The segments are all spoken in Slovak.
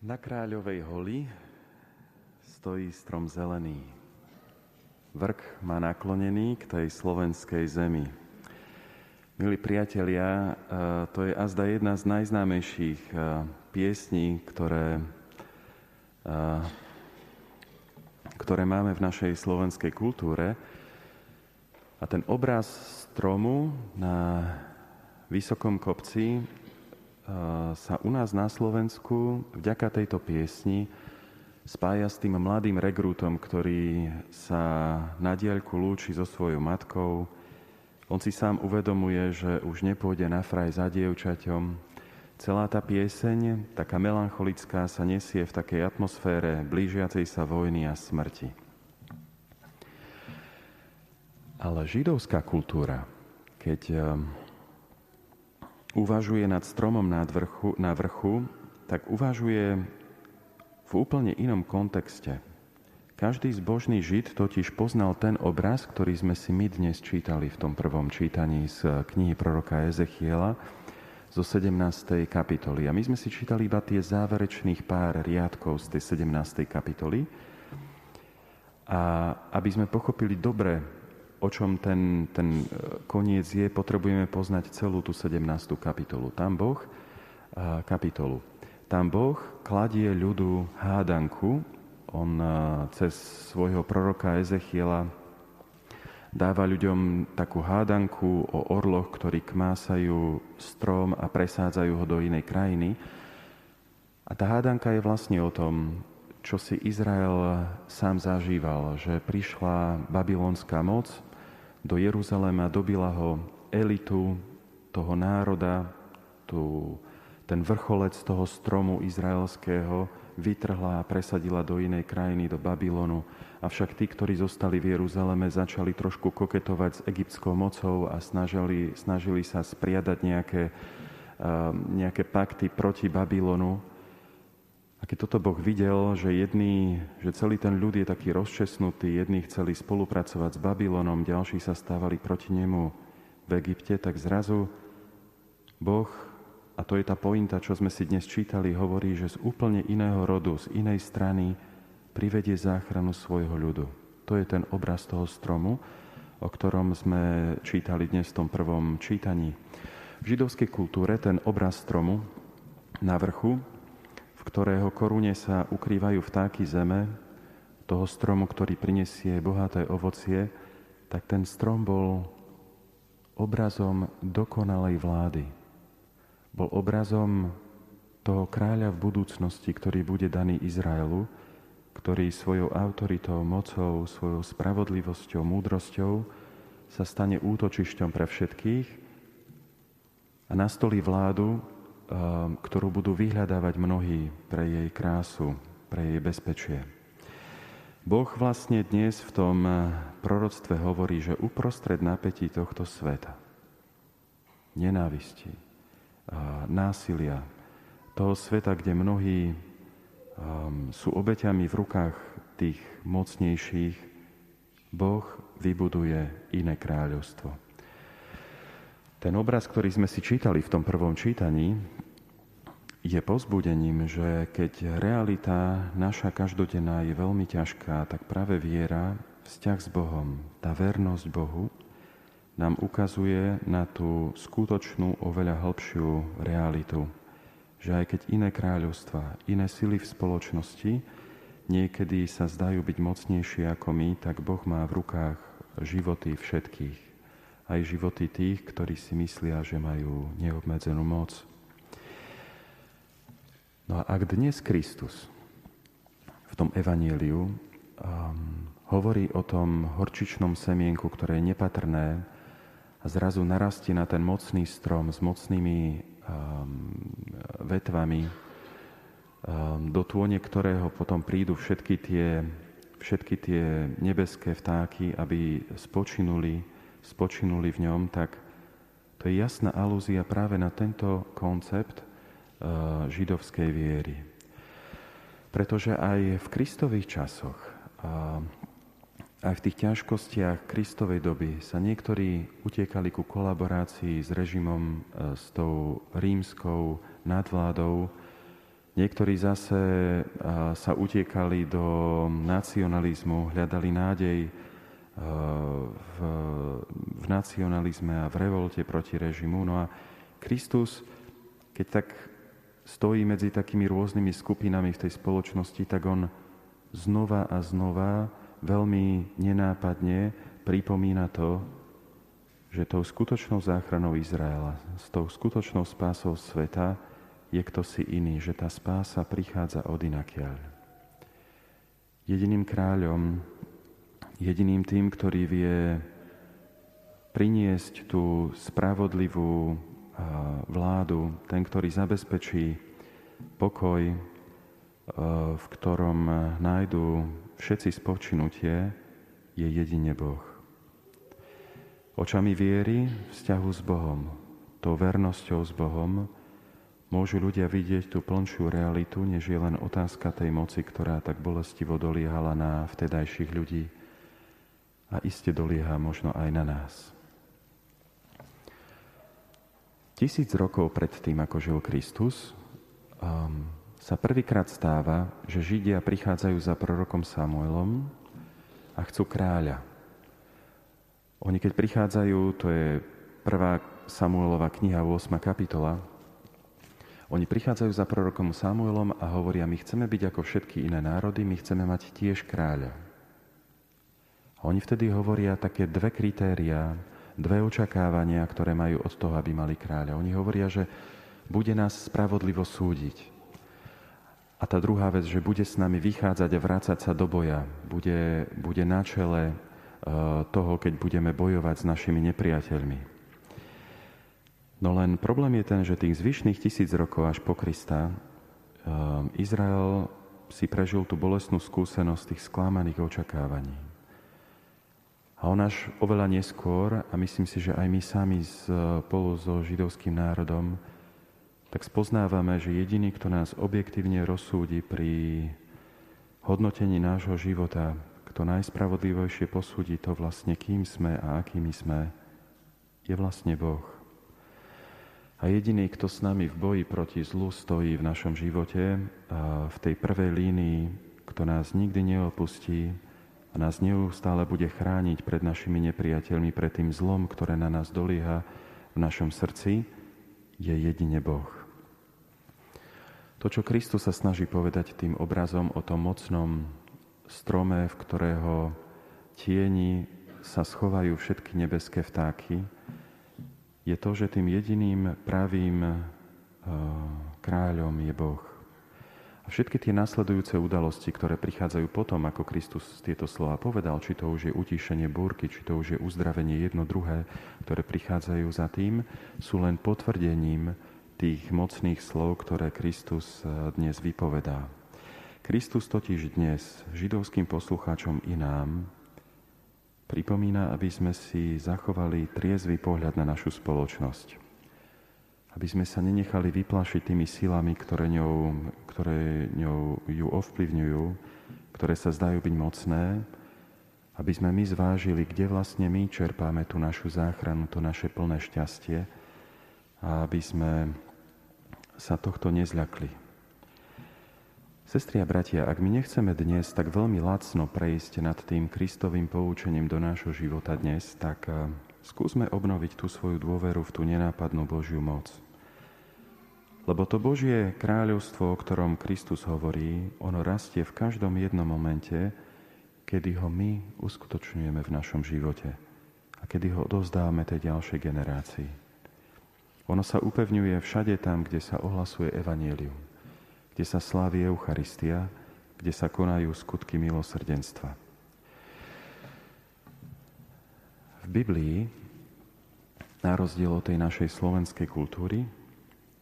Na Kráľovej holi stojí strom zelený. Vrk má naklonený k tej slovenskej zemi. Milí priatelia, e, to je azda jedna z najznámejších e, piesní, ktoré, e, ktoré máme v našej slovenskej kultúre. A ten obraz stromu na vysokom kopci sa u nás na Slovensku vďaka tejto piesni spája s tým mladým regrútom, ktorý sa na diaľku lúči so svojou matkou. On si sám uvedomuje, že už nepôjde na fraj za dievčaťom. Celá tá pieseň, taká melancholická, sa nesie v takej atmosfére blížiacej sa vojny a smrti. Ale židovská kultúra, keď uvažuje nad stromom na vrchu, na vrchu, tak uvažuje v úplne inom kontexte. Každý zbožný žid totiž poznal ten obraz, ktorý sme si my dnes čítali v tom prvom čítaní z knihy proroka Ezechiela zo 17. kapitoly. A my sme si čítali iba tie záverečných pár riadkov z tej 17. kapitoly. A aby sme pochopili dobre, o čom ten, ten e, koniec je, potrebujeme poznať celú tú 17. kapitolu. Tam Boh, kapitolu. Tam Boh kladie ľudu hádanku. On e, cez svojho proroka Ezechiela dáva ľuďom takú hádanku o orloch, ktorí kmásajú strom a presádzajú ho do inej krajiny. A tá hádanka je vlastne o tom, čo si Izrael sám zažíval, že prišla babylonská moc, do Jeruzalema, dobila ho elitu toho národa, tu, ten vrcholec toho stromu izraelského vytrhla a presadila do inej krajiny, do Babylonu. Avšak tí, ktorí zostali v Jeruzaleme, začali trošku koketovať s egyptskou mocou a snažili, snažili sa spriadať nejaké, nejaké pakty proti Babylonu. A keď toto Boh videl, že, jedný, že celý ten ľud je taký rozčesnutý, jedni chceli spolupracovať s Babylonom, ďalší sa stávali proti nemu v Egypte, tak zrazu Boh, a to je tá pointa, čo sme si dnes čítali, hovorí, že z úplne iného rodu, z inej strany privedie záchranu svojho ľudu. To je ten obraz toho stromu, o ktorom sme čítali dnes v tom prvom čítaní. V židovskej kultúre ten obraz stromu na vrchu v ktorého korune sa ukrývajú vtáky zeme, toho stromu, ktorý prinesie bohaté ovocie, tak ten strom bol obrazom dokonalej vlády. Bol obrazom toho kráľa v budúcnosti, ktorý bude daný Izraelu, ktorý svojou autoritou, mocou, svojou spravodlivosťou, múdrosťou sa stane útočišťom pre všetkých a nastolí vládu, ktorú budú vyhľadávať mnohí pre jej krásu, pre jej bezpečie. Boh vlastne dnes v tom uh, proroctve hovorí, že uprostred napätí tohto sveta, nenávisti, násilia, toho sveta, kde mnohí um, sú obeťami v rukách tých mocnejších, Boh vybuduje iné kráľovstvo. Ten obraz, ktorý sme si čítali v tom prvom čítaní, je pozbudením, že keď realita naša každodenná je veľmi ťažká, tak práve viera, vzťah s Bohom, tá vernosť Bohu nám ukazuje na tú skutočnú, oveľa hĺbšiu realitu. Že aj keď iné kráľovstva, iné sily v spoločnosti niekedy sa zdajú byť mocnejšie ako my, tak Boh má v rukách životy všetkých aj životy tých, ktorí si myslia, že majú neobmedzenú moc. No a ak dnes Kristus v tom evaníliu um, hovorí o tom horčičnom semienku, ktoré je nepatrné a zrazu narastie na ten mocný strom s mocnými um, vetvami, um, do tône ktorého potom prídu všetky tie, všetky tie nebeské vtáky, aby spočinuli spočinuli v ňom, tak to je jasná alúzia práve na tento koncept uh, židovskej viery. Pretože aj v kristových časoch, aj v tých ťažkostiach Kristovej doby sa niektorí utiekali ku kolaborácii s režimom, uh, s tou rímskou nadvládou. Niektorí zase sa utiekali do nacionalizmu, hľadali nádej v, v nacionalizme a v revolte proti režimu. No a Kristus, keď tak stojí medzi takými rôznymi skupinami v tej spoločnosti, tak on znova a znova veľmi nenápadne pripomína to, že tou skutočnou záchranou Izraela, s tou skutočnou spásou sveta je kto si iný, že tá spása prichádza od inakiaľ. Jediným kráľom, jediným tým, ktorý vie priniesť tú spravodlivú vládu, ten, ktorý zabezpečí pokoj, v ktorom nájdú všetci spočinutie, je jedine Boh. Očami viery, vzťahu s Bohom, tou vernosťou s Bohom, môžu ľudia vidieť tú plnšiu realitu, než je len otázka tej moci, ktorá tak bolestivo doliehala na vtedajších ľudí a iste dolieha možno aj na nás. Tisíc rokov pred tým, ako žil Kristus, um, sa prvýkrát stáva, že Židia prichádzajú za prorokom Samuelom a chcú kráľa. Oni keď prichádzajú, to je prvá Samuelova kniha, 8. kapitola, oni prichádzajú za prorokom Samuelom a hovoria, my chceme byť ako všetky iné národy, my chceme mať tiež kráľa. Oni vtedy hovoria také dve kritériá, dve očakávania, ktoré majú od toho, aby mali kráľa. Oni hovoria, že bude nás spravodlivo súdiť. A tá druhá vec, že bude s nami vychádzať a vrácať sa do boja, bude, bude na čele Eh, toho, keď budeme bojovať s našimi nepriateľmi. No len problém je ten, že tých zvyšných tisíc rokov až po Krista eh, Izrael si prežil tú bolestnú skúsenosť tých sklamaných očakávaní. A on až oveľa neskôr, a myslím si, že aj my sami spolu so židovským národom, tak spoznávame, že jediný, kto nás objektívne rozsúdi pri hodnotení nášho života, kto najspravodlivejšie posúdi to vlastne, kým sme a akými sme, je vlastne Boh. A jediný, kto s nami v boji proti zlu stojí v našom živote, a v tej prvej línii, kto nás nikdy neopustí a nás neustále bude chrániť pred našimi nepriateľmi, pred tým zlom, ktoré na nás dolieha v našom srdci, je jedine Boh. To, čo Kristus sa snaží povedať tým obrazom o tom mocnom strome, v ktorého tieni sa schovajú všetky nebeské vtáky, je to, že tým jediným pravým eh, kráľom je Boh. Všetky tie nasledujúce udalosti, ktoré prichádzajú potom, ako Kristus tieto slova povedal, či to už je utíšenie búrky, či to už je uzdravenie jedno druhé, ktoré prichádzajú za tým, sú len potvrdením tých mocných slov, ktoré Kristus eh, dnes vypovedá. Kristus totiž dnes židovským poslucháčom i nám pripomína, aby sme si zachovali triezvy pohľad na našu spoločnosť. Aby sme sa nenechali vyplašiť tými silami, ktoré ňou, ktoré ňou ju ovplyvňujú, ktoré sa zdajú byť mocné, aby sme my zvážili, kde vlastne my čerpáme tú našu záchranu, to naše plné šťastie a aby sme sa tohto nezľakli. Sestri a bratia, ak my nechceme dnes tak veľmi lacno prejsť nad tým Kristovým poučením do nášho života dnes, tak eh, skúsme obnoviť tú svoju dôveru v tú nenápadnú Božiu moc. Lebo to Božie kráľovstvo, o ktorom Kristus hovorí, ono rastie v každom jednom momente, kedy ho my uskutočňujeme v našom živote a kedy ho odovzdávame tej ďalšej generácii. Ono sa upevňuje všade tam, kde sa ohlasuje evanielium kde sa slávi Eucharistia, kde sa konajú skutky milosrdenstva. V Biblii, na rozdiel od tej našej slovenskej kultúry,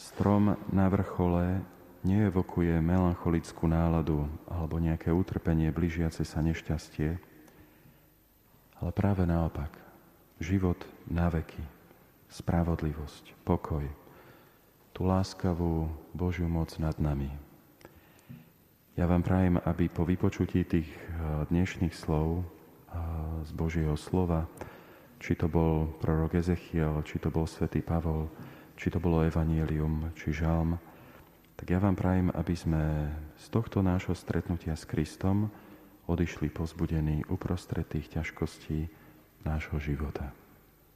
strom na vrchole neevokuje melancholickú náladu alebo nejaké utrpenie blížiace sa nešťastie, ale práve naopak, život na veky, spravodlivosť, pokoj, tú láskavú Božiu moc nad nami. Ja vám prajem, aby po vypočutí tých eh, dnešných slov eh, z Božieho slova, či to bol prorok Ezechiel, či to bol svätý Pavol, či to bolo Evangelium, či Žalm, Tak ja vám prajem, aby sme z tohto nášho stretnutia s Kristom odišli pozbudení uprostred tých ťažkostí nášho života.